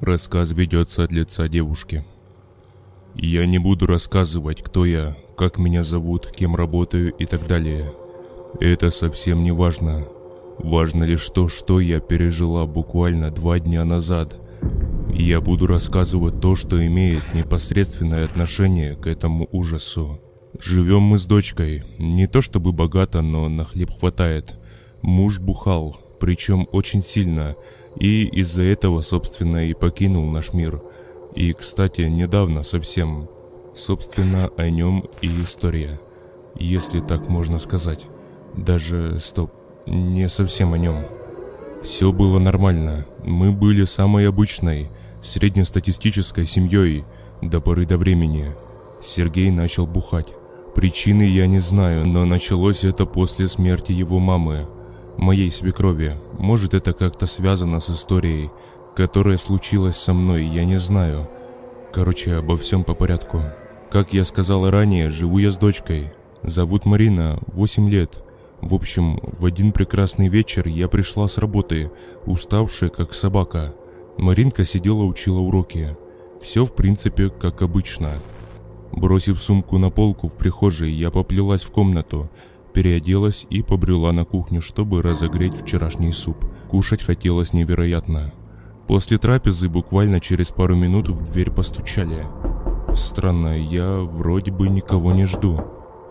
Рассказ ведется от лица девушки. Я не буду рассказывать, кто я, как меня зовут, кем работаю и так далее. Это совсем не важно. Важно лишь то, что я пережила буквально два дня назад. Я буду рассказывать то, что имеет непосредственное отношение к этому ужасу. Живем мы с дочкой. Не то чтобы богато, но на хлеб хватает. Муж бухал, причем очень сильно, и из-за этого, собственно, и покинул наш мир. И, кстати, недавно совсем. Собственно, о нем и история. Если так можно сказать. Даже, стоп, не совсем о нем. Все было нормально. Мы были самой обычной, среднестатистической семьей до поры до времени. Сергей начал бухать. Причины я не знаю, но началось это после смерти его мамы моей свекрови. Может, это как-то связано с историей, которая случилась со мной, я не знаю. Короче, обо всем по порядку. Как я сказал ранее, живу я с дочкой. Зовут Марина, 8 лет. В общем, в один прекрасный вечер я пришла с работы, уставшая как собака. Маринка сидела учила уроки. Все в принципе как обычно. Бросив сумку на полку в прихожей, я поплелась в комнату, переоделась и побрела на кухню, чтобы разогреть вчерашний суп. Кушать хотелось невероятно. После трапезы буквально через пару минут в дверь постучали. Странно, я вроде бы никого не жду.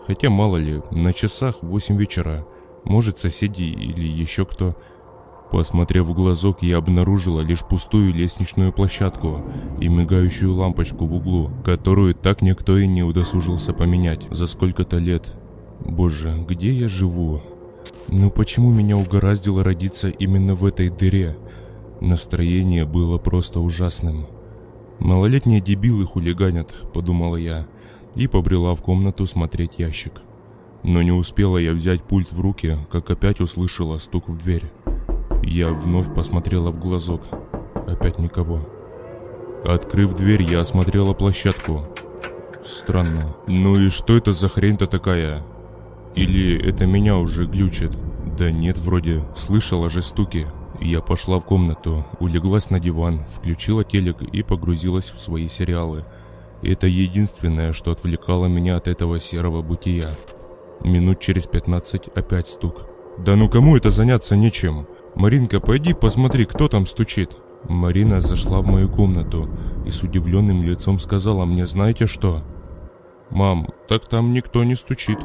Хотя мало ли, на часах 8 вечера. Может соседи или еще кто. Посмотрев в глазок, я обнаружила лишь пустую лестничную площадку и мигающую лампочку в углу, которую так никто и не удосужился поменять за сколько-то лет. Боже, где я живу? Ну почему меня угораздило родиться именно в этой дыре? Настроение было просто ужасным. Малолетние дебилы хулиганят, подумала я, и побрела в комнату смотреть ящик. Но не успела я взять пульт в руки, как опять услышала стук в дверь. Я вновь посмотрела в глазок. Опять никого. Открыв дверь, я осмотрела площадку. Странно. Ну и что это за хрень-то такая? Или это меня уже глючит? Да нет, вроде слышала же стуки. Я пошла в комнату, улеглась на диван, включила телек и погрузилась в свои сериалы. Это единственное, что отвлекало меня от этого серого бытия. Минут через 15 опять стук. «Да ну кому это заняться нечем? Маринка, пойди посмотри, кто там стучит». Марина зашла в мою комнату и с удивленным лицом сказала мне, знаете что? «Мам, так там никто не стучит».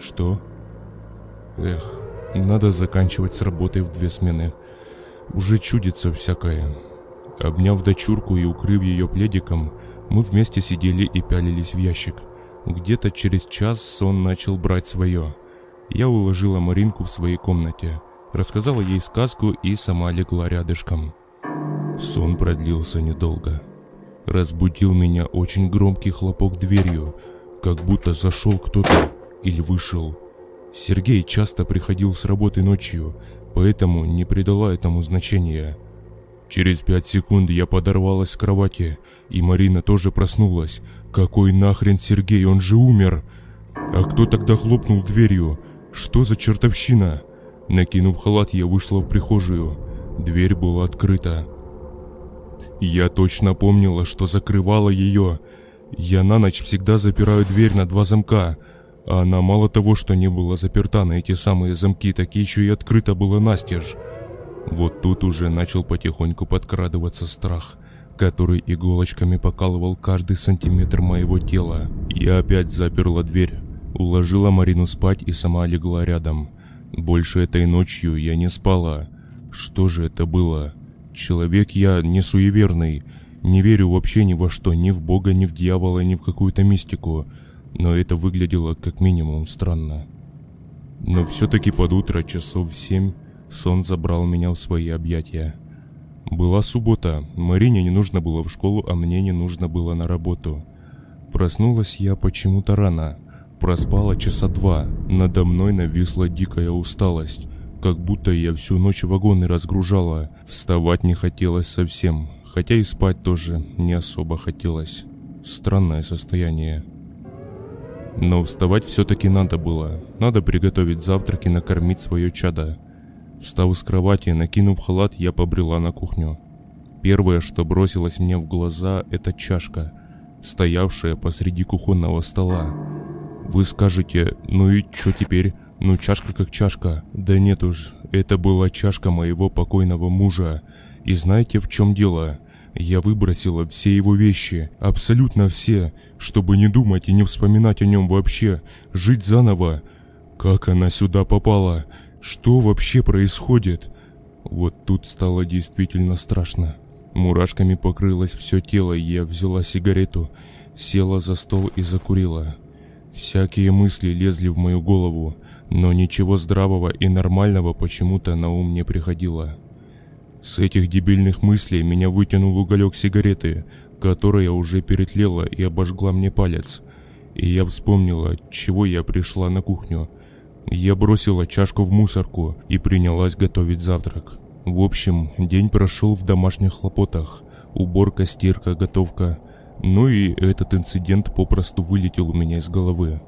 Что? Эх, надо заканчивать с работой в две смены. Уже чудится всякое. Обняв дочурку и укрыв ее пледиком, мы вместе сидели и пялились в ящик. Где-то через час сон начал брать свое. Я уложила Маринку в своей комнате, рассказала ей сказку и сама легла рядышком. Сон продлился недолго. Разбудил меня очень громкий хлопок дверью, как будто зашел кто-то или вышел. Сергей часто приходил с работы ночью, поэтому не придала этому значения. Через пять секунд я подорвалась с кровати, и Марина тоже проснулась. Какой нахрен Сергей, он же умер! А кто тогда хлопнул дверью? Что за чертовщина? Накинув халат, я вышла в прихожую. Дверь была открыта. Я точно помнила, что закрывала ее. Я на ночь всегда запираю дверь на два замка, а она мало того, что не была заперта на эти самые замки, так еще и открыта была настежь. Вот тут уже начал потихоньку подкрадываться страх, который иголочками покалывал каждый сантиметр моего тела. Я опять заперла дверь, уложила Марину спать и сама легла рядом. Больше этой ночью я не спала. Что же это было? Человек я не суеверный, не верю вообще ни во что, ни в Бога, ни в дьявола, ни в какую-то мистику но это выглядело как минимум странно. Но все-таки под утро часов в семь сон забрал меня в свои объятия. Была суббота, Марине не нужно было в школу, а мне не нужно было на работу. Проснулась я почему-то рано, проспала часа два, надо мной нависла дикая усталость, как будто я всю ночь вагоны разгружала, вставать не хотелось совсем, хотя и спать тоже не особо хотелось. Странное состояние. Но вставать все-таки надо было. Надо приготовить завтрак и накормить свое чадо. Встав с кровати, накинув халат, я побрела на кухню. Первое, что бросилось мне в глаза, это чашка, стоявшая посреди кухонного стола. Вы скажете, ну и что теперь? Ну чашка как чашка. Да нет уж, это была чашка моего покойного мужа. И знаете в чем дело? Я выбросила все его вещи, абсолютно все, чтобы не думать и не вспоминать о нем вообще, жить заново. Как она сюда попала? Что вообще происходит? Вот тут стало действительно страшно. Мурашками покрылось все тело, и я взяла сигарету, села за стол и закурила. Всякие мысли лезли в мою голову, но ничего здравого и нормального почему-то на ум не приходило. С этих дебильных мыслей меня вытянул уголек сигареты, которая уже перетлела и обожгла мне палец. И я вспомнила, чего я пришла на кухню. Я бросила чашку в мусорку и принялась готовить завтрак. В общем, день прошел в домашних хлопотах. Уборка, стирка, готовка. Ну и этот инцидент попросту вылетел у меня из головы.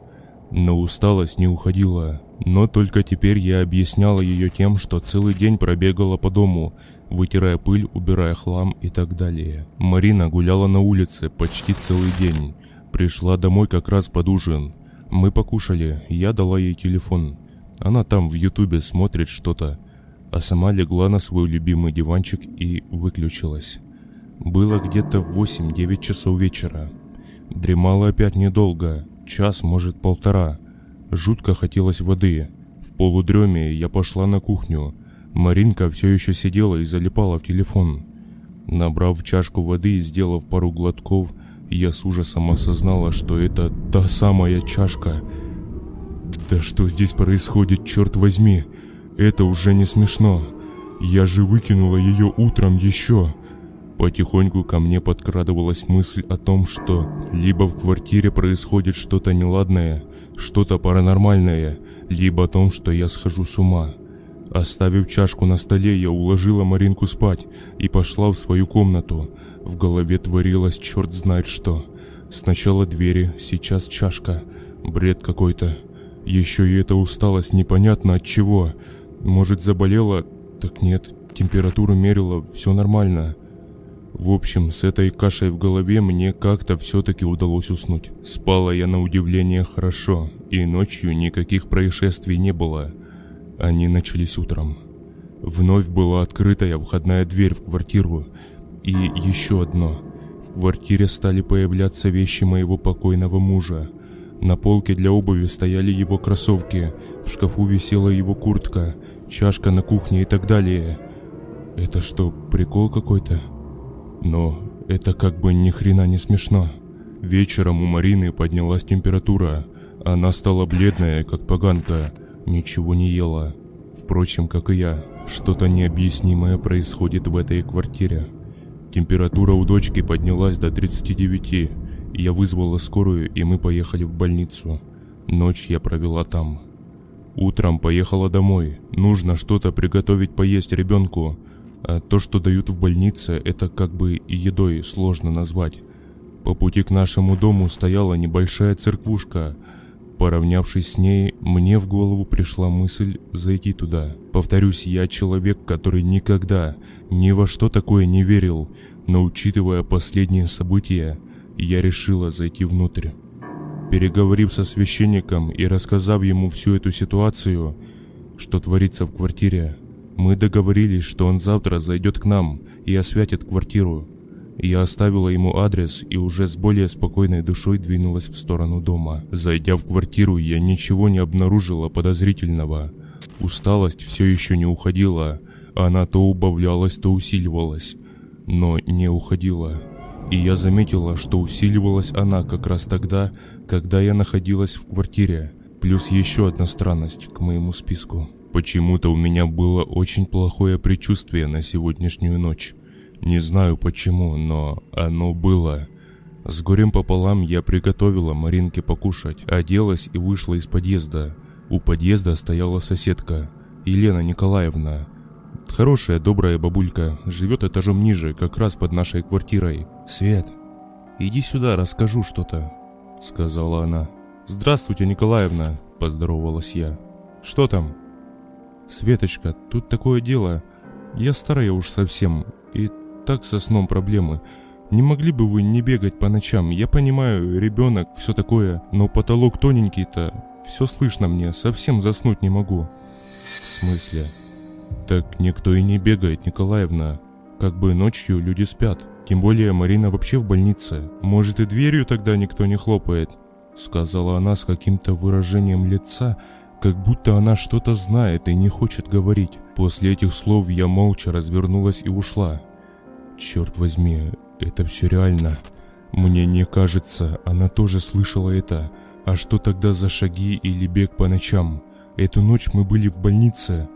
Но усталость не уходила. Но только теперь я объясняла ее тем, что целый день пробегала по дому, вытирая пыль, убирая хлам и так далее. Марина гуляла на улице почти целый день. Пришла домой как раз под ужин. Мы покушали, я дала ей телефон. Она там в ютубе смотрит что-то а сама легла на свой любимый диванчик и выключилась. Было где-то 8-9 часов вечера. Дремала опять недолго, час, может полтора. Жутко хотелось воды. В полудреме я пошла на кухню. Маринка все еще сидела и залипала в телефон. Набрав чашку воды и сделав пару глотков, я с ужасом осознала, что это та самая чашка. Да что здесь происходит, черт возьми? Это уже не смешно. Я же выкинула ее утром еще. Потихоньку ко мне подкрадывалась мысль о том, что либо в квартире происходит что-то неладное, что-то паранормальное, либо о том, что я схожу с ума. Оставив чашку на столе, я уложила Маринку спать и пошла в свою комнату. В голове творилось черт знает что. Сначала двери, сейчас чашка. Бред какой-то. Еще и эта усталость непонятно от чего. Может, заболела? Так нет, температуру мерила, все нормально. В общем, с этой кашей в голове мне как-то все-таки удалось уснуть. Спала я на удивление хорошо, и ночью никаких происшествий не было. Они начались утром. Вновь была открытая входная дверь в квартиру. И еще одно. В квартире стали появляться вещи моего покойного мужа. На полке для обуви стояли его кроссовки, в шкафу висела его куртка, чашка на кухне и так далее. Это что, прикол какой-то? Но это как бы ни хрена не смешно. Вечером у Марины поднялась температура. Она стала бледная, как поганка, ничего не ела. Впрочем, как и я, что-то необъяснимое происходит в этой квартире. Температура у дочки поднялась до 39. Я вызвала скорую, и мы поехали в больницу. Ночь я провела там. Утром поехала домой. Нужно что-то приготовить поесть ребенку. А то, что дают в больнице, это как бы едой сложно назвать. По пути к нашему дому стояла небольшая церквушка. Поравнявшись с ней, мне в голову пришла мысль зайти туда. Повторюсь, я человек, который никогда ни во что такое не верил, но учитывая последние события, я решила зайти внутрь. Переговорив со священником и рассказав ему всю эту ситуацию, что творится в квартире, мы договорились, что он завтра зайдет к нам и освятит квартиру. Я оставила ему адрес и уже с более спокойной душой двинулась в сторону дома. Зайдя в квартиру, я ничего не обнаружила подозрительного. Усталость все еще не уходила, она то убавлялась, то усиливалась, но не уходила. И я заметила, что усиливалась она как раз тогда, когда я находилась в квартире. Плюс еще одна странность к моему списку. Почему-то у меня было очень плохое предчувствие на сегодняшнюю ночь. Не знаю почему, но оно было. С горем пополам я приготовила Маринке покушать, оделась и вышла из подъезда. У подъезда стояла соседка, Елена Николаевна. Хорошая, добрая бабулька, живет этажом ниже, как раз под нашей квартирой. «Свет, иди сюда, расскажу что-то», — сказала она. «Здравствуйте, Николаевна», — поздоровалась я. «Что там?» «Светочка, тут такое дело. Я старая уж совсем, и так со сном проблемы. Не могли бы вы не бегать по ночам? Я понимаю, ребенок, все такое, но потолок тоненький-то. Все слышно мне, совсем заснуть не могу. В смысле? Так никто и не бегает, Николаевна. Как бы ночью люди спят. Тем более Марина вообще в больнице. Может и дверью тогда никто не хлопает. Сказала она с каким-то выражением лица, как будто она что-то знает и не хочет говорить. После этих слов я молча развернулась и ушла. Черт возьми, это все реально. Мне не кажется, она тоже слышала это. А что тогда за шаги или бег по ночам? Эту ночь мы были в больнице.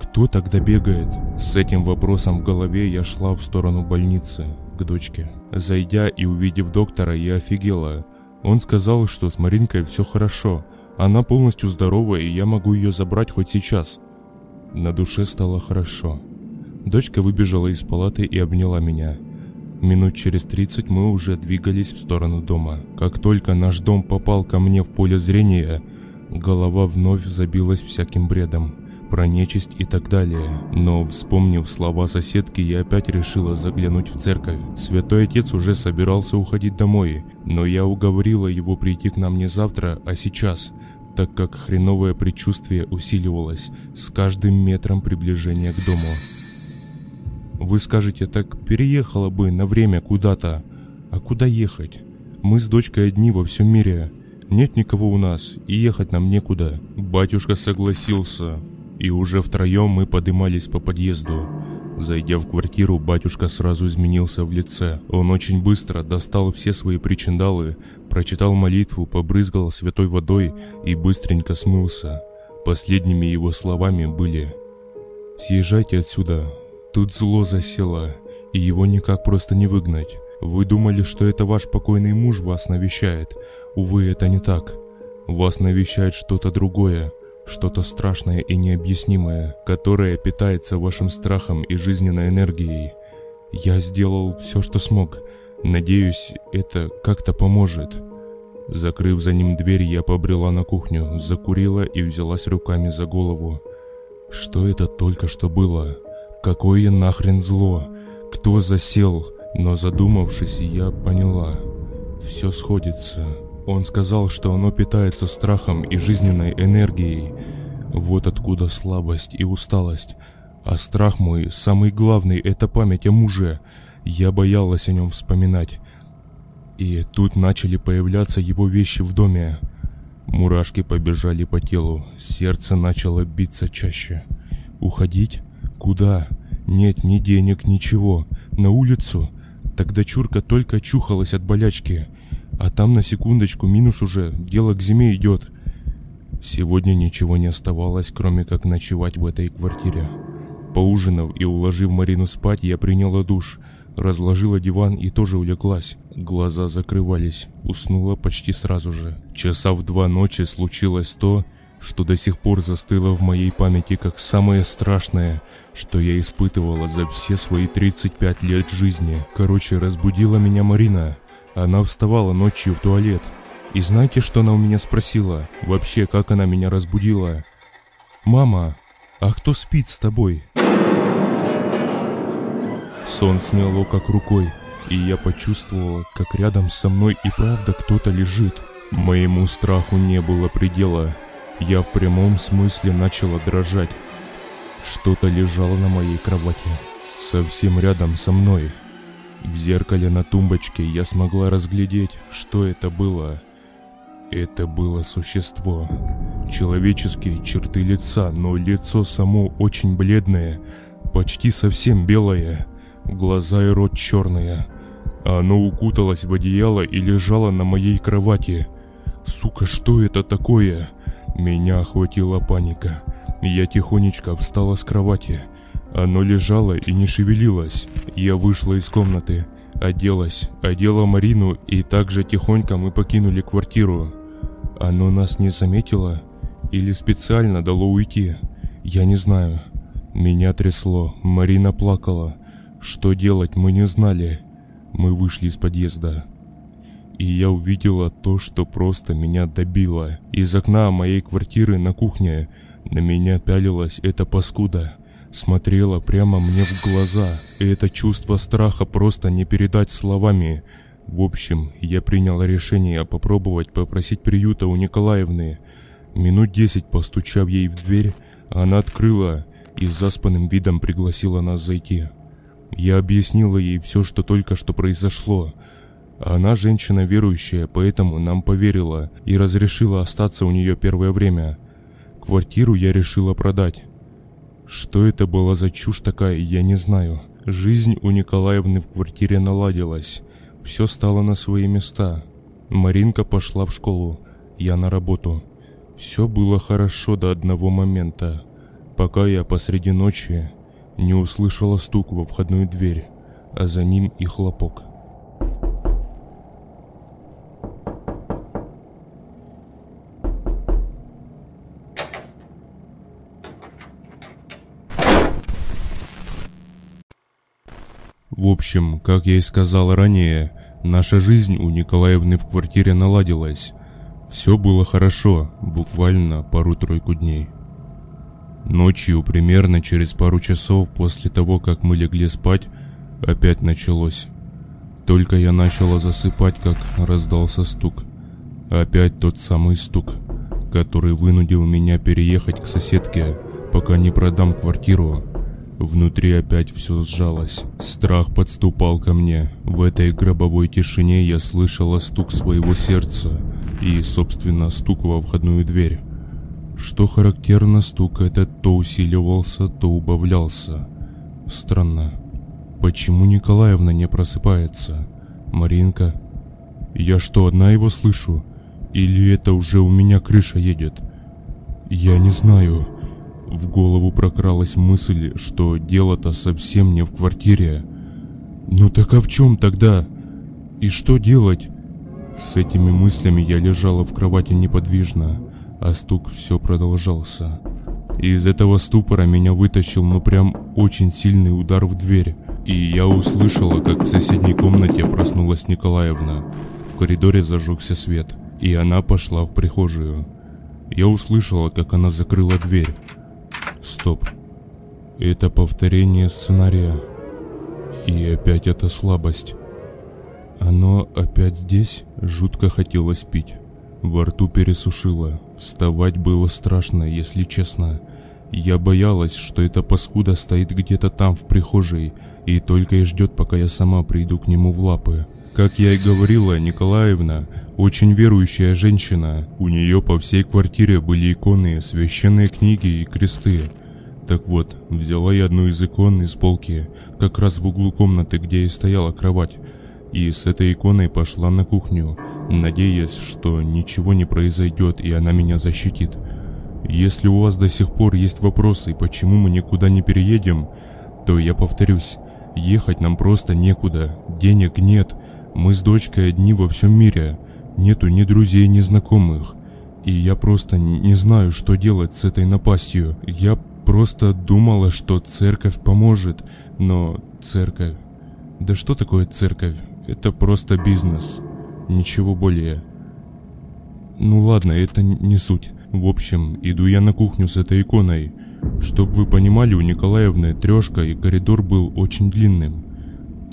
Кто тогда бегает? С этим вопросом в голове я шла в сторону больницы, к дочке. Зайдя и увидев доктора, я офигела. Он сказал, что с Маринкой все хорошо – она полностью здорова, и я могу ее забрать хоть сейчас. На душе стало хорошо. Дочка выбежала из палаты и обняла меня. Минут через 30 мы уже двигались в сторону дома. Как только наш дом попал ко мне в поле зрения, голова вновь забилась всяким бредом про нечисть и так далее. Но, вспомнив слова соседки, я опять решила заглянуть в церковь. Святой Отец уже собирался уходить домой, но я уговорила его прийти к нам не завтра, а сейчас – так как хреновое предчувствие усиливалось с каждым метром приближения к дому. Вы скажете, так переехала бы на время куда-то. А куда ехать? Мы с дочкой одни во всем мире. Нет никого у нас, и ехать нам некуда. Батюшка согласился, и уже втроем мы подымались по подъезду. Зайдя в квартиру, батюшка сразу изменился в лице. Он очень быстро достал все свои причиндалы, прочитал молитву, побрызгал святой водой и быстренько смылся. Последними его словами были «Съезжайте отсюда, тут зло засело, и его никак просто не выгнать. Вы думали, что это ваш покойный муж вас навещает. Увы, это не так. Вас навещает что-то другое, что-то страшное и необъяснимое, которое питается вашим страхом и жизненной энергией. Я сделал все, что смог. Надеюсь, это как-то поможет. Закрыв за ним дверь, я побрела на кухню, закурила и взялась руками за голову. Что это только что было? Какое нахрен зло? Кто засел? Но задумавшись, я поняла. Все сходится. Он сказал, что оно питается страхом и жизненной энергией. Вот откуда слабость и усталость. А страх мой, самый главный, это память о муже. Я боялась о нем вспоминать. И тут начали появляться его вещи в доме. Мурашки побежали по телу, сердце начало биться чаще. Уходить? Куда? Нет ни денег, ничего. На улицу? Тогда чурка только чухалась от болячки. А там на секундочку минус уже, дело к зиме идет. Сегодня ничего не оставалось, кроме как ночевать в этой квартире. Поужинав и уложив Марину спать, я приняла душ, разложила диван и тоже улеглась. Глаза закрывались, уснула почти сразу же. Часа в два ночи случилось то, что до сих пор застыло в моей памяти как самое страшное, что я испытывала за все свои 35 лет жизни. Короче, разбудила меня Марина. Она вставала ночью в туалет. И знаете, что она у меня спросила? Вообще, как она меня разбудила? «Мама, а кто спит с тобой?» Сон сняло как рукой, и я почувствовала, как рядом со мной и правда кто-то лежит. Моему страху не было предела. Я в прямом смысле начала дрожать. Что-то лежало на моей кровати, совсем рядом со мной. В зеркале на тумбочке я смогла разглядеть, что это было. Это было существо. Человеческие черты лица, но лицо само очень бледное, почти совсем белое. Глаза и рот черные. Оно укуталось в одеяло и лежало на моей кровати. Сука, что это такое? Меня охватила паника. Я тихонечко встала с кровати. Оно лежало и не шевелилось. Я вышла из комнаты, оделась, одела Марину и также тихонько мы покинули квартиру. Оно нас не заметило или специально дало уйти, я не знаю. Меня трясло, Марина плакала. Что делать мы не знали. Мы вышли из подъезда. И я увидела то, что просто меня добило. Из окна моей квартиры на кухне на меня пялилась эта паскуда – смотрела прямо мне в глаза, и это чувство страха просто не передать словами. В общем, я принял решение попробовать попросить приюта у Николаевны. Минут десять постучав ей в дверь, она открыла и с заспанным видом пригласила нас зайти. Я объяснила ей все, что только что произошло. Она женщина верующая, поэтому нам поверила и разрешила остаться у нее первое время. Квартиру я решила продать. Что это была за чушь такая, я не знаю. Жизнь у Николаевны в квартире наладилась. Все стало на свои места. Маринка пошла в школу, я на работу. Все было хорошо до одного момента, пока я посреди ночи не услышала стук во входную дверь, а за ним и хлопок. В общем, как я и сказал ранее, наша жизнь у Николаевны в квартире наладилась. Все было хорошо, буквально пару-тройку дней. Ночью, примерно через пару часов после того, как мы легли спать, опять началось. Только я начала засыпать, как раздался стук. Опять тот самый стук, который вынудил меня переехать к соседке, пока не продам квартиру, Внутри опять все сжалось. Страх подступал ко мне. В этой гробовой тишине я слышала стук своего сердца и, собственно, стук во входную дверь. Что характерно, стук этот то усиливался, то убавлялся. Странно. Почему Николаевна не просыпается? Маринка? Я что, одна его слышу? Или это уже у меня крыша едет? Я не знаю. В голову прокралась мысль, что дело-то совсем не в квартире. Ну так а в чем тогда? И что делать? С этими мыслями я лежала в кровати неподвижно, а стук все продолжался. И из этого ступора меня вытащил ну прям очень сильный удар в дверь. И я услышала, как в соседней комнате проснулась Николаевна. В коридоре зажегся свет, и она пошла в прихожую. Я услышала, как она закрыла дверь. Стоп. Это повторение сценария. И опять эта слабость. Оно опять здесь? Жутко хотелось пить. Во рту пересушило. Вставать было страшно, если честно. Я боялась, что эта паскуда стоит где-то там в прихожей и только и ждет, пока я сама приду к нему в лапы. Как я и говорила, Николаевна очень верующая женщина. У нее по всей квартире были иконы, священные книги и кресты. Так вот, взяла я одну из икон из полки, как раз в углу комнаты, где и стояла кровать, и с этой иконой пошла на кухню, надеясь, что ничего не произойдет и она меня защитит. Если у вас до сих пор есть вопросы, почему мы никуда не переедем, то я повторюсь, ехать нам просто некуда, денег нет, мы с дочкой одни во всем мире, нету ни друзей, ни знакомых. И я просто не знаю, что делать с этой напастью. Я просто думала, что церковь поможет, но церковь... Да что такое церковь? Это просто бизнес. Ничего более. Ну ладно, это не суть. В общем, иду я на кухню с этой иконой. Чтоб вы понимали, у Николаевны трешка и коридор был очень длинным.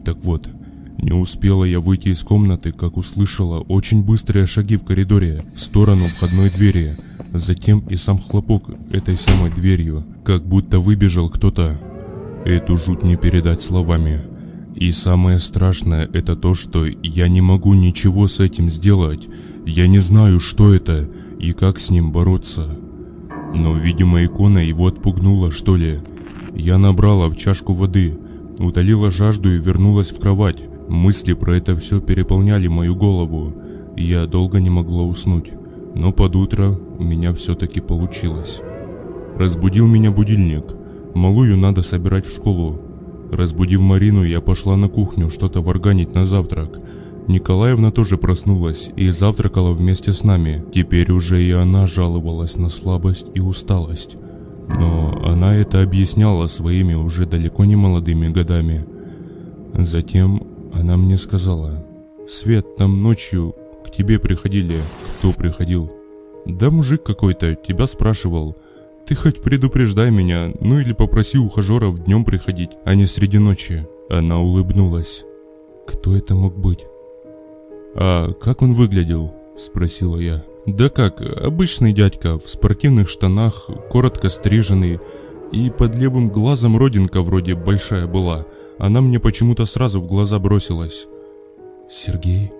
Так вот, не успела я выйти из комнаты, как услышала очень быстрые шаги в коридоре в сторону входной двери. Затем и сам хлопок этой самой дверью, как будто выбежал кто-то. Эту жуть не передать словами. И самое страшное это то, что я не могу ничего с этим сделать. Я не знаю, что это и как с ним бороться. Но, видимо, икона его отпугнула, что ли. Я набрала в чашку воды, утолила жажду и вернулась в кровать. Мысли про это все переполняли мою голову, и я долго не могла уснуть. Но под утро у меня все-таки получилось. Разбудил меня будильник. Малую надо собирать в школу. Разбудив Марину, я пошла на кухню что-то варганить на завтрак. Николаевна тоже проснулась и завтракала вместе с нами. Теперь уже и она жаловалась на слабость и усталость. Но она это объясняла своими уже далеко не молодыми годами. Затем она мне сказала, «Свет, там ночью тебе приходили. Кто приходил? Да мужик какой-то, тебя спрашивал. Ты хоть предупреждай меня, ну или попроси ухажеров днем приходить, а не среди ночи. Она улыбнулась. Кто это мог быть? А как он выглядел? Спросила я. Да как, обычный дядька, в спортивных штанах, коротко стриженный, и под левым глазом родинка вроде большая была. Она мне почему-то сразу в глаза бросилась. Сергей?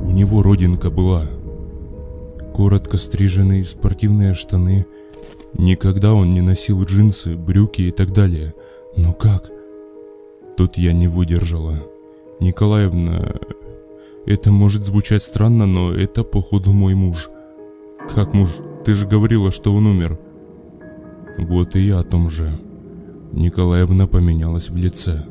У него родинка была. Коротко стриженные спортивные штаны. Никогда он не носил джинсы, брюки и так далее. Но как? Тут я не выдержала. Николаевна, это может звучать странно, но это походу мой муж. Как муж? Ты же говорила, что он умер. Вот и я о том же. Николаевна поменялась в лице.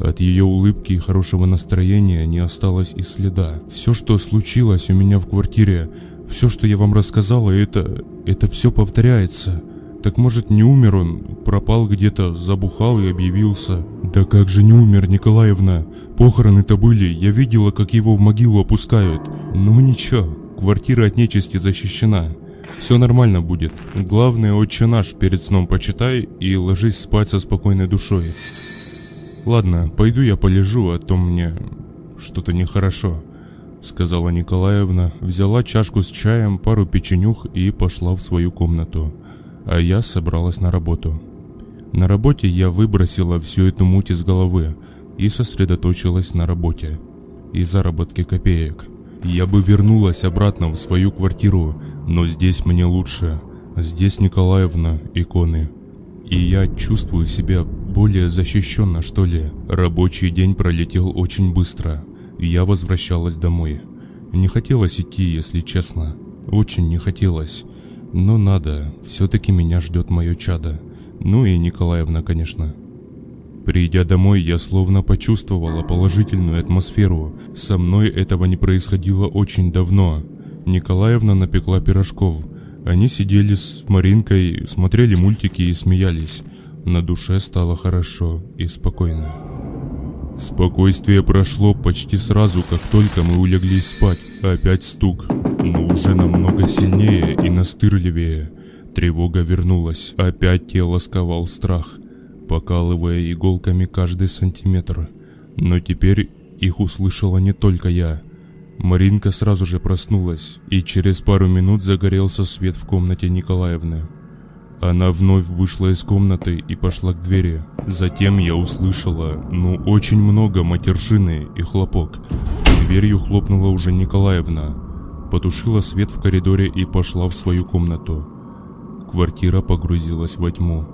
От ее улыбки и хорошего настроения не осталось и следа. Все, что случилось у меня в квартире, все, что я вам рассказала, это... это все повторяется. Так может не умер он, пропал где-то, забухал и объявился. Да как же не умер, Николаевна? Похороны-то были, я видела, как его в могилу опускают. Ну ничего, квартира от нечисти защищена. Все нормально будет. Главное, отче наш перед сном почитай и ложись спать со спокойной душой. Ладно, пойду я полежу, а то мне что-то нехорошо. Сказала Николаевна, взяла чашку с чаем, пару печенюх и пошла в свою комнату а я собралась на работу. На работе я выбросила всю эту муть из головы и сосредоточилась на работе и заработке копеек. Я бы вернулась обратно в свою квартиру, но здесь мне лучше. Здесь Николаевна, иконы. И я чувствую себя более защищенно, что ли. Рабочий день пролетел очень быстро. Я возвращалась домой. Не хотелось идти, если честно. Очень не хотелось. Но надо, все-таки меня ждет мое чадо. Ну и Николаевна, конечно. Придя домой, я словно почувствовала положительную атмосферу. Со мной этого не происходило очень давно. Николаевна напекла пирожков. Они сидели с Маринкой, смотрели мультики и смеялись. На душе стало хорошо и спокойно. Спокойствие прошло почти сразу, как только мы улеглись спать. Опять стук но уже намного сильнее и настырливее. Тревога вернулась, опять тело сковал страх, покалывая иголками каждый сантиметр. Но теперь их услышала не только я. Маринка сразу же проснулась, и через пару минут загорелся свет в комнате Николаевны. Она вновь вышла из комнаты и пошла к двери. Затем я услышала, ну, очень много матершины и хлопок. Дверью хлопнула уже Николаевна потушила свет в коридоре и пошла в свою комнату. Квартира погрузилась во тьму,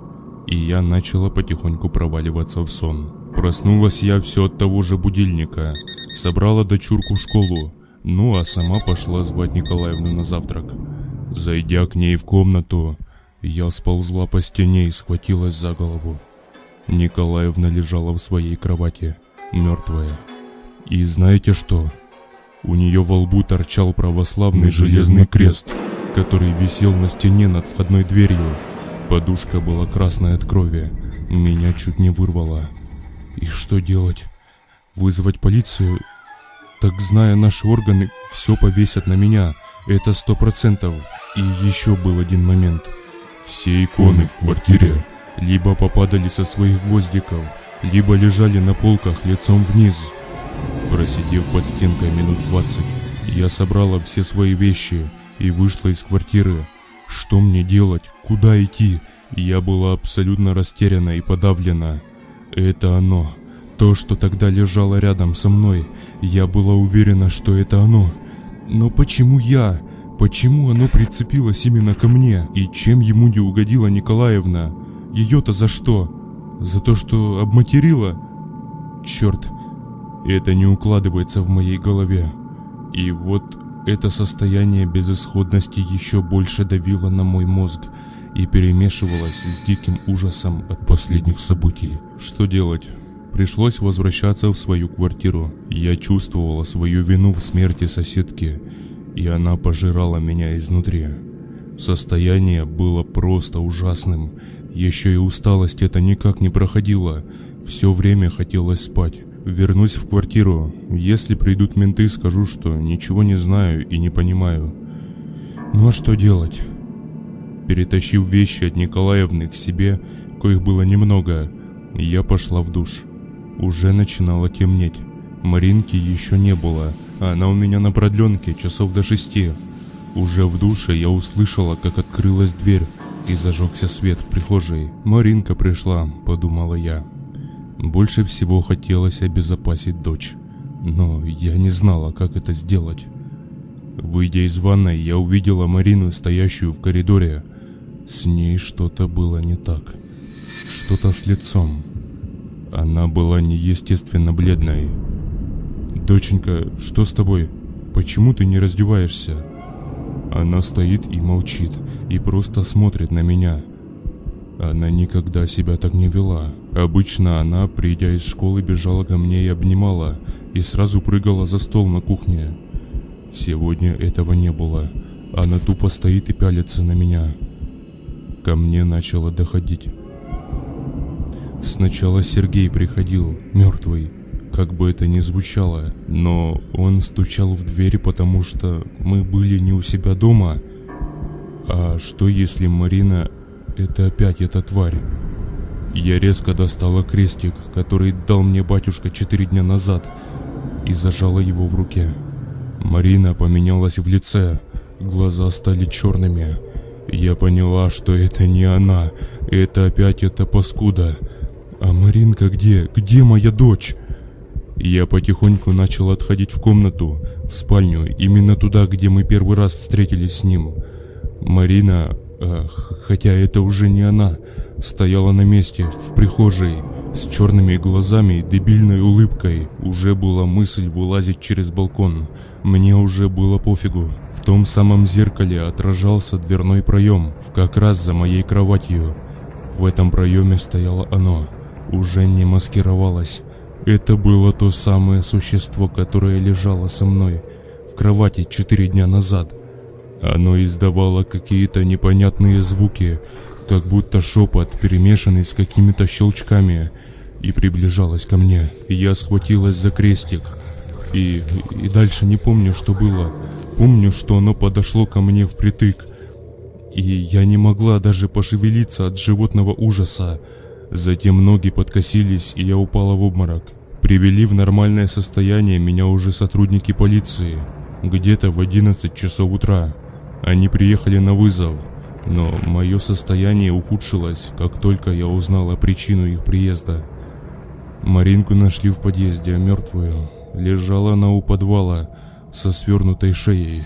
и я начала потихоньку проваливаться в сон. Проснулась я все от того же будильника, собрала дочурку в школу, ну а сама пошла звать Николаевну на завтрак. Зайдя к ней в комнату, я сползла по стене и схватилась за голову. Николаевна лежала в своей кровати, мертвая. И знаете что? У нее во лбу торчал православный железный крест, который висел на стене над входной дверью. Подушка была красная от крови. Меня чуть не вырвало. И что делать? Вызвать полицию? Так зная наши органы, все повесят на меня. Это сто процентов. И еще был один момент. Все иконы в квартире либо попадали со своих гвоздиков, либо лежали на полках лицом вниз. Просидев под стенкой минут 20, я собрала все свои вещи и вышла из квартиры. Что мне делать? Куда идти? Я была абсолютно растеряна и подавлена. Это оно. То, что тогда лежало рядом со мной. Я была уверена, что это оно. Но почему я? Почему оно прицепилось именно ко мне? И чем ему не угодила Николаевна? Ее-то за что? За то, что обматерила? Черт, это не укладывается в моей голове. И вот это состояние безысходности еще больше давило на мой мозг и перемешивалось с диким ужасом от последних событий. Что делать? Пришлось возвращаться в свою квартиру. Я чувствовала свою вину в смерти соседки, и она пожирала меня изнутри. Состояние было просто ужасным. Еще и усталость это никак не проходила. Все время хотелось спать. Вернусь в квартиру. Если придут менты, скажу, что ничего не знаю и не понимаю. Ну а что делать? Перетащив вещи от Николаевны к себе, коих было немного, я пошла в душ. Уже начинало темнеть. Маринки еще не было, она у меня на продленке часов до шести. Уже в душе я услышала, как открылась дверь и зажегся свет в прихожей. «Маринка пришла», — подумала я. Больше всего хотелось обезопасить дочь, но я не знала, как это сделать. Выйдя из ванной, я увидела Марину, стоящую в коридоре. С ней что-то было не так. Что-то с лицом. Она была неестественно бледной. «Доченька, что с тобой? Почему ты не раздеваешься?» Она стоит и молчит, и просто смотрит на меня. Она никогда себя так не вела. Обычно она, придя из школы, бежала ко мне и обнимала, и сразу прыгала за стол на кухне. Сегодня этого не было. Она тупо стоит и пялится на меня. Ко мне начало доходить. Сначала Сергей приходил, мертвый, как бы это ни звучало, но он стучал в дверь, потому что мы были не у себя дома. А что если Марина — это опять эта тварь? Я резко достала крестик, который дал мне батюшка четыре дня назад, и зажала его в руке. Марина поменялась в лице, глаза стали черными. Я поняла, что это не она, это опять эта паскуда. А Маринка где? Где моя дочь? Я потихоньку начал отходить в комнату, в спальню, именно туда, где мы первый раз встретились с ним. Марина, э, хотя это уже не она, стояла на месте, в прихожей, с черными глазами и дебильной улыбкой. Уже была мысль вылазить через балкон. Мне уже было пофигу. В том самом зеркале отражался дверной проем, как раз за моей кроватью. В этом проеме стояло оно. Уже не маскировалось. Это было то самое существо, которое лежало со мной в кровати четыре дня назад. Оно издавало какие-то непонятные звуки, как будто шепот, перемешанный с какими-то щелчками, и приближалось ко мне. Я схватилась за крестик, и, и дальше не помню, что было. Помню, что оно подошло ко мне впритык, и я не могла даже пошевелиться от животного ужаса. Затем ноги подкосились, и я упала в обморок. Привели в нормальное состояние меня уже сотрудники полиции. Где-то в 11 часов утра. Они приехали на вызов, но мое состояние ухудшилось, как только я узнала причину их приезда. Маринку нашли в подъезде, мертвую. Лежала она у подвала со свернутой шеей.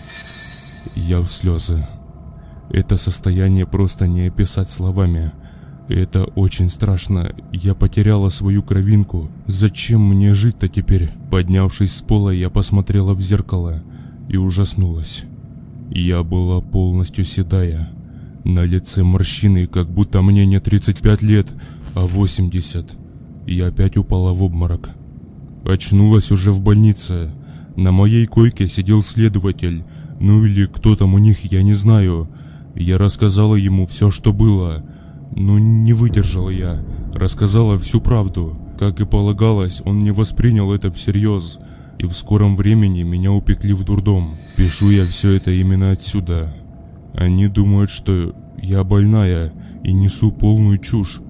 Я в слезы. Это состояние просто не описать словами. Это очень страшно. Я потеряла свою кровинку. Зачем мне жить-то теперь? Поднявшись с пола, я посмотрела в зеркало и ужаснулась. Я была полностью седая. На лице морщины, как будто мне не 35 лет, а 80. Я опять упала в обморок. Очнулась уже в больнице. На моей койке сидел следователь. Ну или кто там у них, я не знаю. Я рассказала ему все, что было. Но не выдержала я, рассказала всю правду. Как и полагалось, он не воспринял это всерьез, и в скором времени меня упекли в дурдом. Пишу я все это именно отсюда. Они думают, что я больная и несу полную чушь.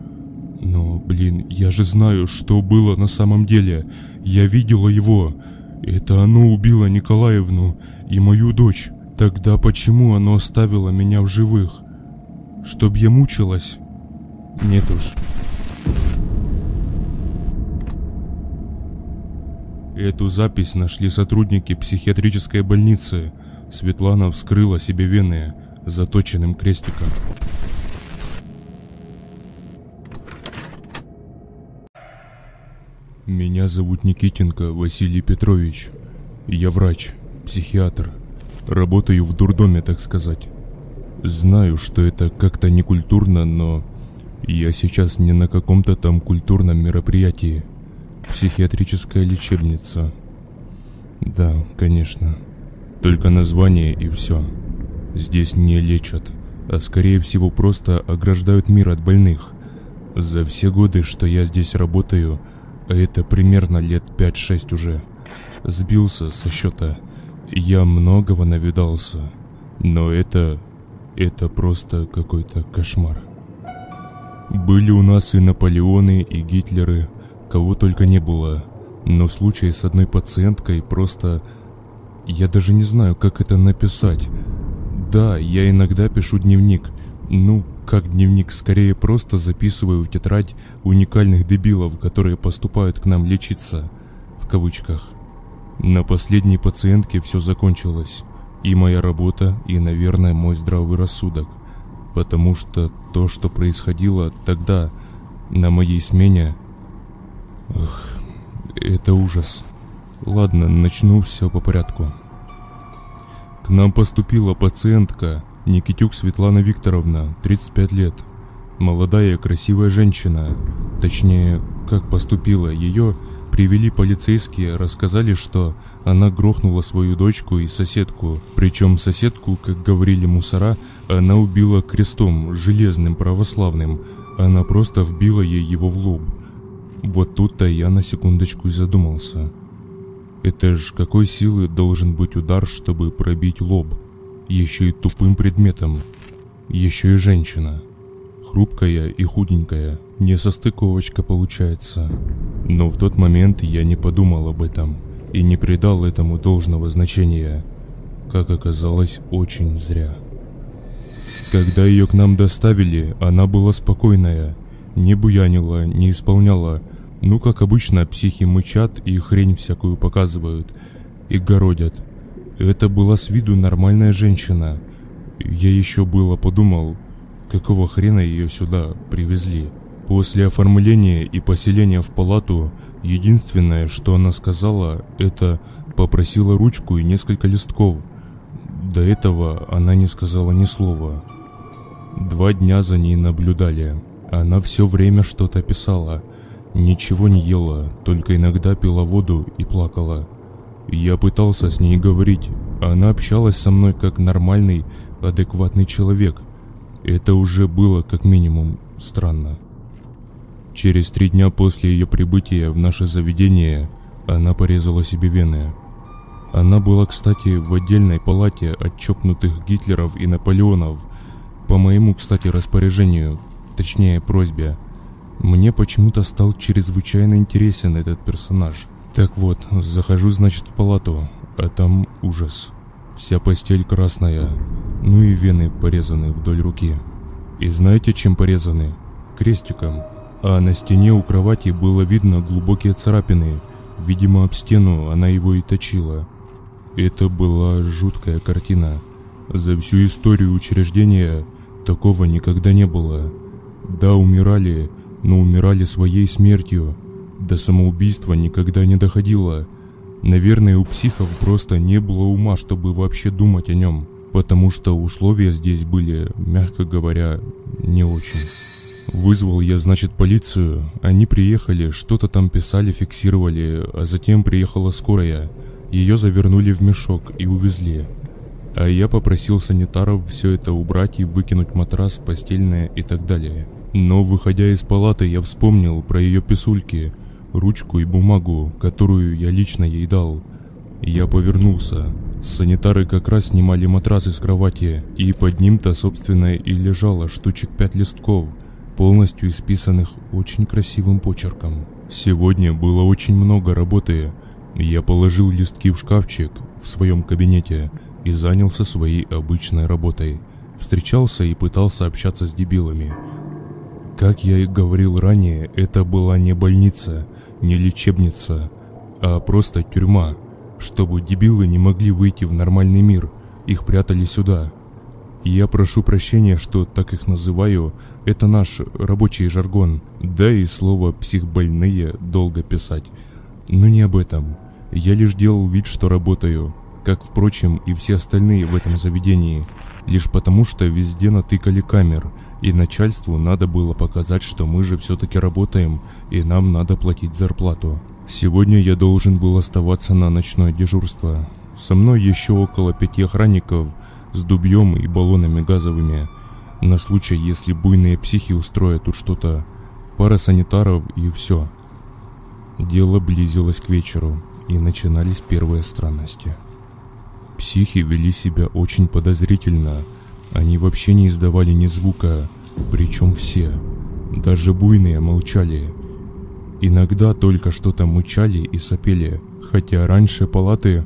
Но, блин, я же знаю, что было на самом деле. Я видела его. Это оно убило Николаевну и мою дочь. Тогда почему оно оставило меня в живых? Чтоб я мучилась? Нет уж. Эту запись нашли сотрудники психиатрической больницы. Светлана вскрыла себе вены заточенным крестиком. Меня зовут Никитенко Василий Петрович. Я врач, психиатр. Работаю в дурдоме, так сказать. Знаю, что это как-то некультурно, но я сейчас не на каком-то там культурном мероприятии. Психиатрическая лечебница. Да, конечно. Только название и все. Здесь не лечат, а скорее всего просто ограждают мир от больных. За все годы, что я здесь работаю, а это примерно лет 5-6 уже, сбился со счета. Я многого навидался. Но это... Это просто какой-то кошмар. Были у нас и Наполеоны, и Гитлеры, кого только не было. Но случай с одной пациенткой просто... Я даже не знаю, как это написать. Да, я иногда пишу дневник. Ну, как дневник, скорее просто записываю в тетрадь уникальных дебилов, которые поступают к нам лечиться. В кавычках. На последней пациентке все закончилось. И моя работа, и, наверное, мой здравый рассудок. Потому что то, что происходило тогда, на моей смене... Эх, это ужас. Ладно, начну все по порядку. К нам поступила пациентка Никитюк Светлана Викторовна, 35 лет. Молодая красивая женщина. Точнее, как поступила ее Привели полицейские, рассказали, что она грохнула свою дочку и соседку. Причем соседку, как говорили мусора, она убила крестом, железным, православным. Она просто вбила ей его в лоб. Вот тут-то я на секундочку и задумался. Это ж какой силы должен быть удар, чтобы пробить лоб? Еще и тупым предметом. Еще и женщина. Хрупкая и худенькая. Не состыковочка получается. Но в тот момент я не подумал об этом и не придал этому должного значения. Как оказалось, очень зря. Когда ее к нам доставили, она была спокойная, не буянила, не исполняла. Ну, как обычно, психи мычат и хрень всякую показывают и городят. Это была с виду нормальная женщина. Я еще было подумал, какого хрена ее сюда привезли. После оформления и поселения в палату, единственное, что она сказала, это попросила ручку и несколько листков. До этого она не сказала ни слова. Два дня за ней наблюдали. Она все время что-то писала. Ничего не ела, только иногда пила воду и плакала. Я пытался с ней говорить. Она общалась со мной как нормальный, адекватный человек. Это уже было как минимум странно. Через три дня после ее прибытия в наше заведение она порезала себе вены. Она была, кстати, в отдельной палате от чокнутых Гитлеров и Наполеонов, по моему, кстати, распоряжению, точнее просьбе. Мне почему-то стал чрезвычайно интересен этот персонаж. Так вот, захожу, значит, в палату, а там ужас. Вся постель красная, ну и вены порезаны вдоль руки. И знаете, чем порезаны? Крестиком а на стене у кровати было видно глубокие царапины. Видимо, об стену она его и точила. Это была жуткая картина. За всю историю учреждения такого никогда не было. Да, умирали, но умирали своей смертью. До самоубийства никогда не доходило. Наверное, у психов просто не было ума, чтобы вообще думать о нем, потому что условия здесь были, мягко говоря, не очень. Вызвал я, значит, полицию. Они приехали, что-то там писали, фиксировали, а затем приехала скорая. Ее завернули в мешок и увезли. А я попросил санитаров все это убрать и выкинуть матрас, постельное и так далее. Но выходя из палаты, я вспомнил про ее писульки, ручку и бумагу, которую я лично ей дал. Я повернулся. Санитары как раз снимали матрас из кровати, и под ним-то, собственно, и лежало штучек пять листков – полностью исписанных очень красивым почерком. Сегодня было очень много работы. Я положил листки в шкафчик в своем кабинете и занялся своей обычной работой. Встречался и пытался общаться с дебилами. Как я и говорил ранее, это была не больница, не лечебница, а просто тюрьма. Чтобы дебилы не могли выйти в нормальный мир, их прятали сюда – я прошу прощения, что так их называю, это наш рабочий жаргон, да и слово «психбольные» долго писать. Но не об этом. Я лишь делал вид, что работаю, как, впрочем, и все остальные в этом заведении, лишь потому, что везде натыкали камер, и начальству надо было показать, что мы же все-таки работаем, и нам надо платить зарплату. Сегодня я должен был оставаться на ночное дежурство. Со мной еще около пяти охранников – с дубьем и баллонами газовыми, на случай, если буйные психи устроят тут что-то, пара санитаров и все. Дело близилось к вечеру, и начинались первые странности. Психи вели себя очень подозрительно. Они вообще не издавали ни звука, причем все. Даже буйные молчали. Иногда только что-то мычали и сопели, хотя раньше палаты,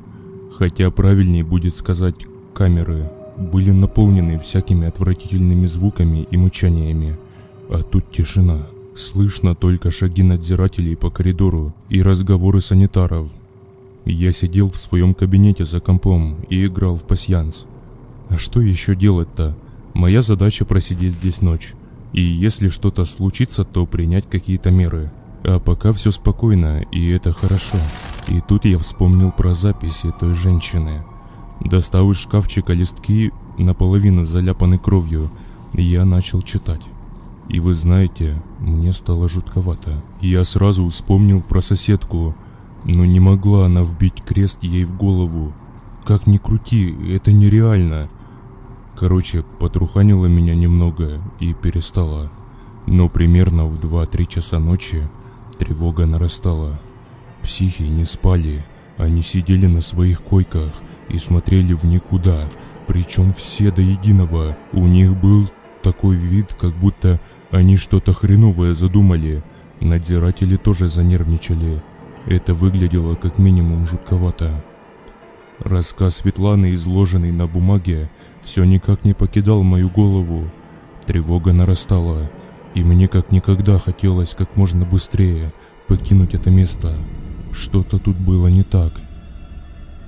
хотя правильнее будет сказать камеры, были наполнены всякими отвратительными звуками и мычаниями. А тут тишина. Слышно только шаги надзирателей по коридору и разговоры санитаров. Я сидел в своем кабинете за компом и играл в пасьянс. А что еще делать-то? Моя задача просидеть здесь ночь. И если что-то случится, то принять какие-то меры. А пока все спокойно, и это хорошо. И тут я вспомнил про записи той женщины. Достав из шкафчика листки, наполовину заляпаны кровью, я начал читать. И вы знаете, мне стало жутковато. Я сразу вспомнил про соседку, но не могла она вбить крест ей в голову. Как ни крути, это нереально. Короче, потруханило меня немного и перестала. Но примерно в 2-3 часа ночи тревога нарастала. Психи не спали, они сидели на своих койках и смотрели в никуда, причем все до единого. У них был такой вид, как будто они что-то хреновое задумали. Надзиратели тоже занервничали. Это выглядело как минимум жутковато. Рассказ Светланы, изложенный на бумаге, все никак не покидал мою голову. Тревога нарастала, и мне как никогда хотелось как можно быстрее покинуть это место. Что-то тут было не так.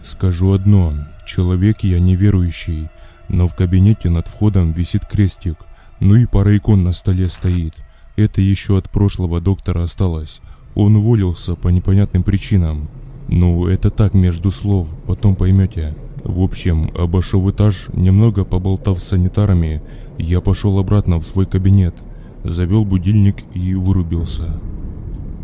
Скажу одно, человек я неверующий, но в кабинете над входом висит крестик, ну и пара икон на столе стоит. Это еще от прошлого доктора осталось. Он уволился по непонятным причинам. Ну, это так между слов, потом поймете. В общем, обошел этаж, немного поболтав с санитарами, я пошел обратно в свой кабинет, завел будильник и вырубился.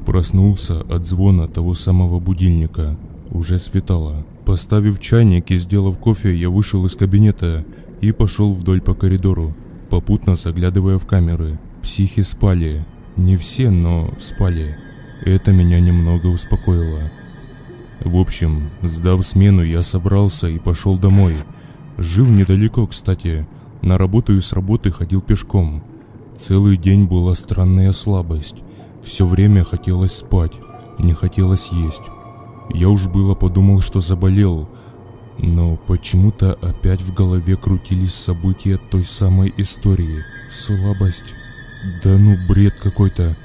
Проснулся от звона того самого будильника. Уже светало. Поставив чайник и сделав кофе, я вышел из кабинета и пошел вдоль по коридору, попутно заглядывая в камеры. Психи спали. Не все, но спали. Это меня немного успокоило. В общем, сдав смену, я собрался и пошел домой. Жил недалеко, кстати. На работу и с работы ходил пешком. Целый день была странная слабость. Все время хотелось спать, не хотелось есть. Я уж было подумал, что заболел, но почему-то опять в голове крутились события той самой истории. Слабость. Да ну бред какой-то.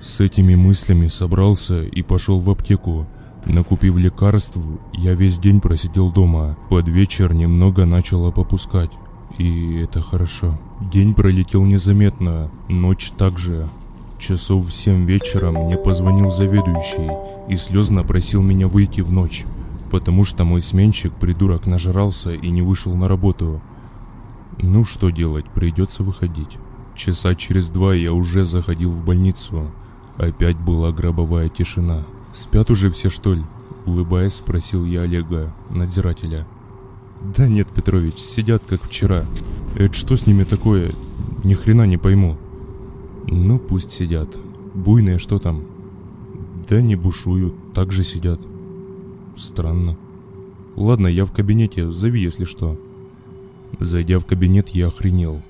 С этими мыслями собрался и пошел в аптеку. Накупив лекарств, я весь день просидел дома. Под вечер немного начало попускать. И это хорошо. День пролетел незаметно, ночь также. Часов в семь вечера мне позвонил заведующий и слезно просил меня выйти в ночь, потому что мой сменщик, придурок, нажрался и не вышел на работу. Ну что делать, придется выходить. Часа через два я уже заходил в больницу. Опять была гробовая тишина. «Спят уже все, что ли?» Улыбаясь, спросил я Олега, надзирателя. «Да нет, Петрович, сидят как вчера. Это что с ними такое? Ни хрена не пойму». «Ну, пусть сидят. Буйные что там?» «Да не бушуют, так же сидят». «Странно». «Ладно, я в кабинете, зови, если что». Зайдя в кабинет, я охренел.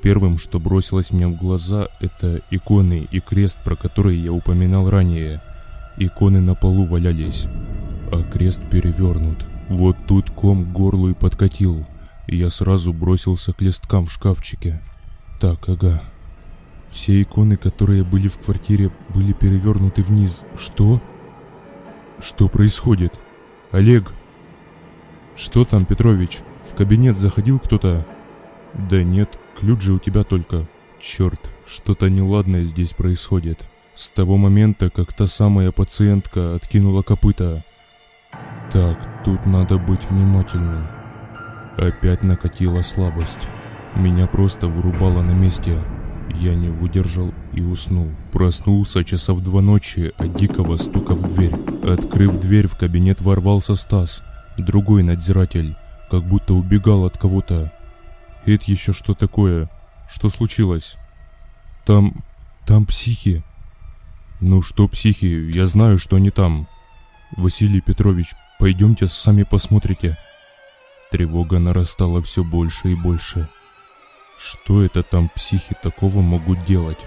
Первым, что бросилось мне в глаза, это иконы и крест, про которые я упоминал ранее – Иконы на полу валялись, а крест перевернут. Вот тут ком к горлу и подкатил, и я сразу бросился к листкам в шкафчике. Так, ага. Все иконы, которые были в квартире, были перевернуты вниз. Что? Что происходит? Олег? Что там, Петрович? В кабинет заходил кто-то? Да нет, ключ же у тебя только. Черт, что-то неладное здесь происходит. С того момента, как та самая пациентка откинула копыта. Так, тут надо быть внимательным. Опять накатила слабость. Меня просто вырубало на месте. Я не выдержал и уснул. Проснулся часа в два ночи от дикого стука в дверь. Открыв дверь, в кабинет ворвался Стас, другой надзиратель, как будто убегал от кого-то. Это еще что такое? Что случилось? Там... там психи. «Ну что, психи, я знаю, что они там. Василий Петрович, пойдемте сами посмотрите». Тревога нарастала все больше и больше. Что это там психи такого могут делать?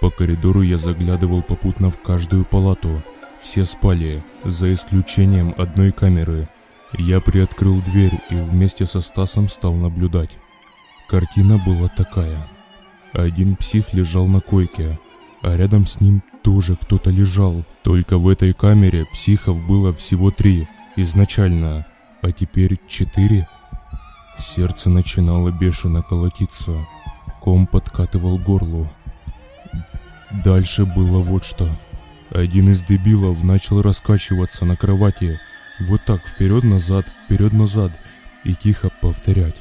По коридору я заглядывал попутно в каждую палату. Все спали, за исключением одной камеры. Я приоткрыл дверь и вместе со Стасом стал наблюдать. Картина была такая. Один псих лежал на койке, а рядом с ним тоже кто-то лежал. Только в этой камере психов было всего три изначально, а теперь четыре. Сердце начинало бешено колотиться. Ком подкатывал горло. Дальше было вот что. Один из дебилов начал раскачиваться на кровати, вот так вперед-назад, вперед-назад, и тихо повторять.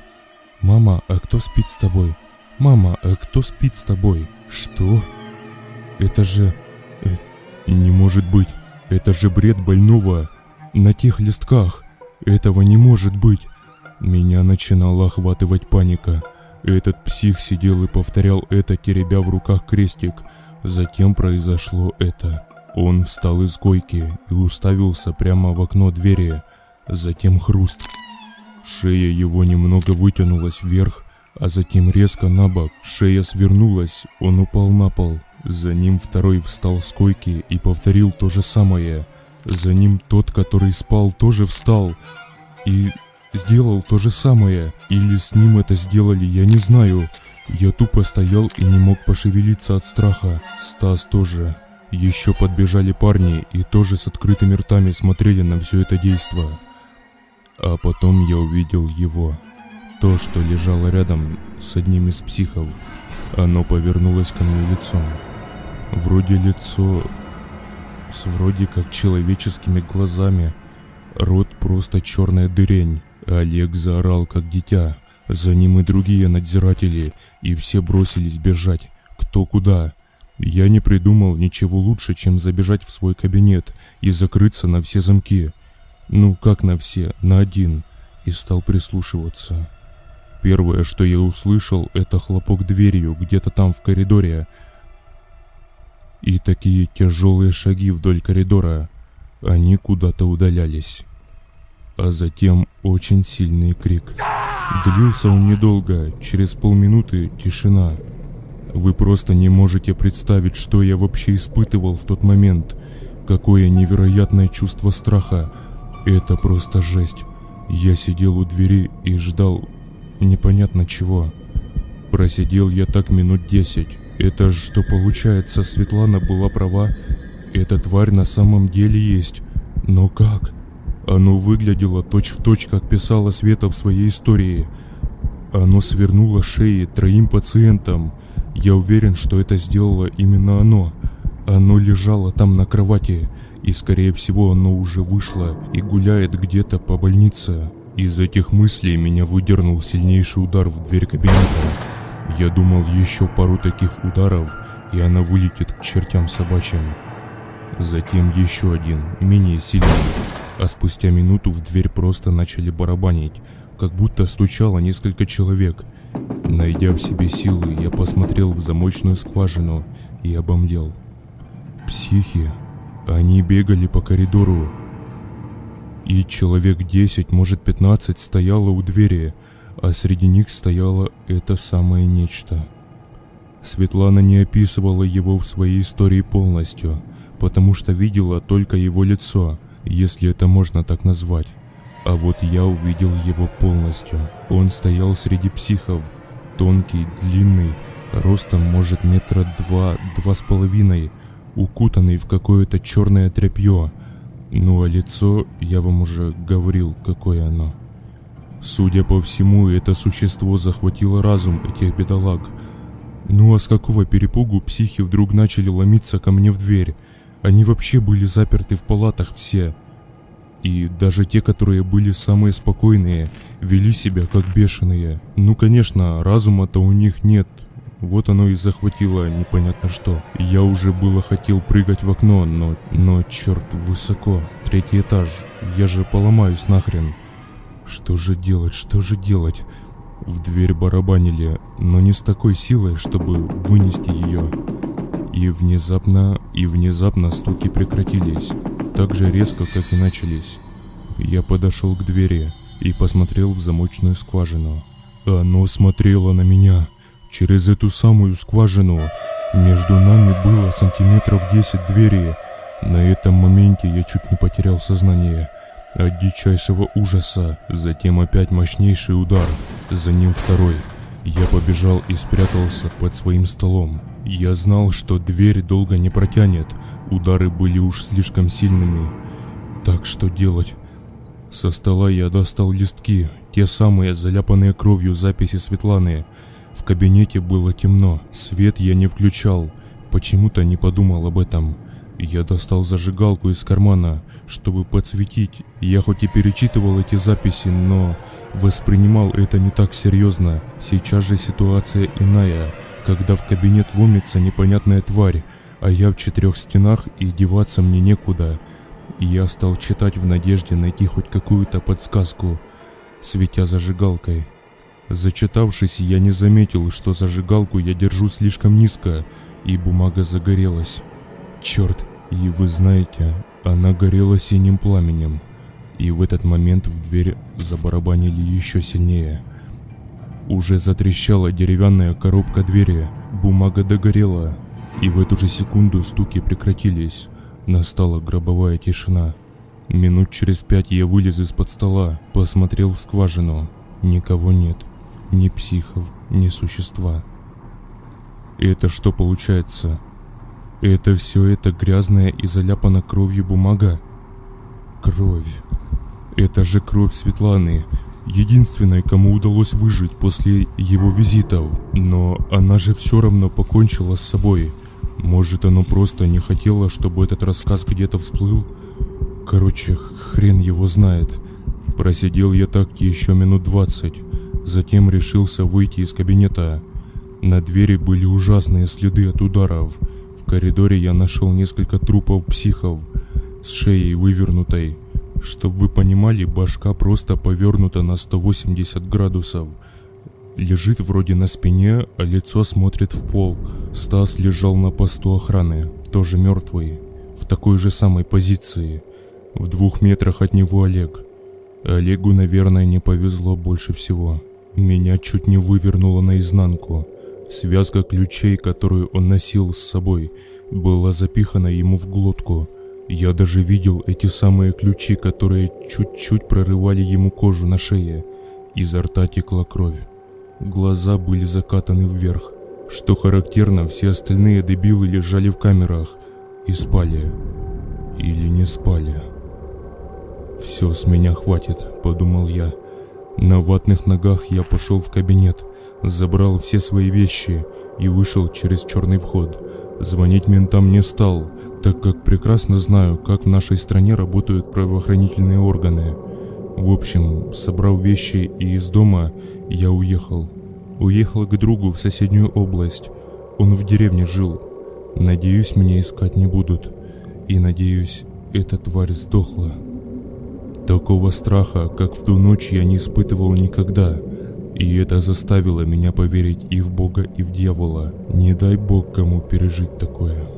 «Мама, а кто спит с тобой? Мама, а кто спит с тобой? Что? Это же... Э, не может быть. Это же бред больного. На тех листках. Этого не может быть. Меня начинала охватывать паника. Этот псих сидел и повторял это, теребя в руках крестик. Затем произошло это. Он встал из койки и уставился прямо в окно двери. Затем хруст. Шея его немного вытянулась вверх, а затем резко на бок. Шея свернулась, он упал на пол. За ним второй встал с койки и повторил то же самое. За ним тот, который спал, тоже встал и сделал то же самое. Или с ним это сделали, я не знаю. Я тупо стоял и не мог пошевелиться от страха. Стас тоже. Еще подбежали парни и тоже с открытыми ртами смотрели на все это действо. А потом я увидел его. То, что лежало рядом с одним из психов. Оно повернулось ко мне лицом. Вроде лицо с вроде как человеческими глазами. Рот просто черная дырень. Олег заорал как дитя. За ним и другие надзиратели, и все бросились бежать. Кто куда. Я не придумал ничего лучше, чем забежать в свой кабинет и закрыться на все замки. Ну, как на все, на один. И стал прислушиваться. Первое, что я услышал, это хлопок дверью где-то там в коридоре. И такие тяжелые шаги вдоль коридора. Они куда-то удалялись. А затем очень сильный крик. Длился он недолго, через полминуты тишина. Вы просто не можете представить, что я вообще испытывал в тот момент. Какое невероятное чувство страха. Это просто жесть. Я сидел у двери и ждал непонятно чего. Просидел я так минут десять. Это что получается, Светлана была права. Эта тварь на самом деле есть. Но как? Оно выглядело точь-в-точь, точь, как писала Света в своей истории. Оно свернуло шеи троим пациентам. Я уверен, что это сделало именно оно. Оно лежало там на кровати, и скорее всего оно уже вышло и гуляет где-то по больнице. Из этих мыслей меня выдернул сильнейший удар в дверь кабинета. Я думал еще пару таких ударов, и она вылетит к чертям собачьим. Затем еще один, менее сильный, а спустя минуту в дверь просто начали барабанить, как будто стучало несколько человек. Найдя в себе силы, я посмотрел в замочную скважину и обомлел. Психи. Они бегали по коридору. И человек 10, может 15 стояло у двери, а среди них стояло это самое нечто. Светлана не описывала его в своей истории полностью, потому что видела только его лицо, если это можно так назвать. А вот я увидел его полностью. Он стоял среди психов, тонкий, длинный, ростом может метра два, два с половиной, укутанный в какое-то черное тряпье. Ну а лицо, я вам уже говорил, какое оно. Судя по всему, это существо захватило разум этих бедолаг. Ну а с какого перепугу психи вдруг начали ломиться ко мне в дверь? Они вообще были заперты в палатах все. И даже те, которые были самые спокойные, вели себя как бешеные. Ну конечно, разума-то у них нет. Вот оно и захватило непонятно что. Я уже было хотел прыгать в окно, но, но черт, высоко. Третий этаж. Я же поломаюсь нахрен. Что же делать, что же делать? В дверь барабанили, но не с такой силой, чтобы вынести ее. И внезапно, и внезапно стуки прекратились, так же резко, как и начались. Я подошел к двери и посмотрел в замочную скважину. Оно смотрело на меня через эту самую скважину. Между нами было сантиметров 10 двери. На этом моменте я чуть не потерял сознание от дичайшего ужаса. Затем опять мощнейший удар, за ним второй. Я побежал и спрятался под своим столом. Я знал, что дверь долго не протянет, удары были уж слишком сильными. Так что делать? Со стола я достал листки, те самые заляпанные кровью записи Светланы. В кабинете было темно, свет я не включал, почему-то не подумал об этом. Я достал зажигалку из кармана, чтобы подсветить. Я хоть и перечитывал эти записи, но воспринимал это не так серьезно. Сейчас же ситуация иная, когда в кабинет ломится непонятная тварь, а я в четырех стенах и деваться мне некуда я стал читать в надежде найти хоть какую-то подсказку, светя зажигалкой. Зачитавшись, я не заметил, что зажигалку я держу слишком низко, и бумага загорелась. Черт, и вы знаете, она горела синим пламенем. И в этот момент в дверь забарабанили еще сильнее. Уже затрещала деревянная коробка двери, бумага догорела, и в эту же секунду стуки прекратились. Настала гробовая тишина. Минут через пять я вылез из-под стола, посмотрел в скважину. Никого нет. Ни психов, ни существа. Это что получается? Это все это грязная и заляпана кровью бумага? Кровь. Это же кровь Светланы, единственной, кому удалось выжить после его визитов. Но она же все равно покончила с собой. Может, оно просто не хотело, чтобы этот рассказ где-то всплыл? Короче, хрен его знает. Просидел я так еще минут двадцать. Затем решился выйти из кабинета. На двери были ужасные следы от ударов. Коридоре я нашел несколько трупов психов с шеей вывернутой. Чтоб вы понимали, башка просто повернута на 180 градусов – Лежит вроде на спине, а лицо смотрит в пол. Стас лежал на посту охраны, тоже мертвый, в такой же самой позиции. В двух метрах от него Олег. Олегу, наверное, не повезло больше всего. Меня чуть не вывернуло наизнанку. Связка ключей, которую он носил с собой, была запихана ему в глотку. Я даже видел эти самые ключи, которые чуть-чуть прорывали ему кожу на шее. Изо рта текла кровь. Глаза были закатаны вверх. Что характерно, все остальные дебилы лежали в камерах и спали. Или не спали. «Все, с меня хватит», — подумал я. На ватных ногах я пошел в кабинет, забрал все свои вещи и вышел через черный вход. Звонить ментам не стал, так как прекрасно знаю, как в нашей стране работают правоохранительные органы. В общем, собрал вещи и из дома я уехал. Уехал к другу в соседнюю область. Он в деревне жил. Надеюсь, меня искать не будут. И надеюсь, эта тварь сдохла. Такого страха, как в ту ночь, я не испытывал никогда. И это заставило меня поверить и в Бога, и в дьявола. Не дай Бог кому пережить такое.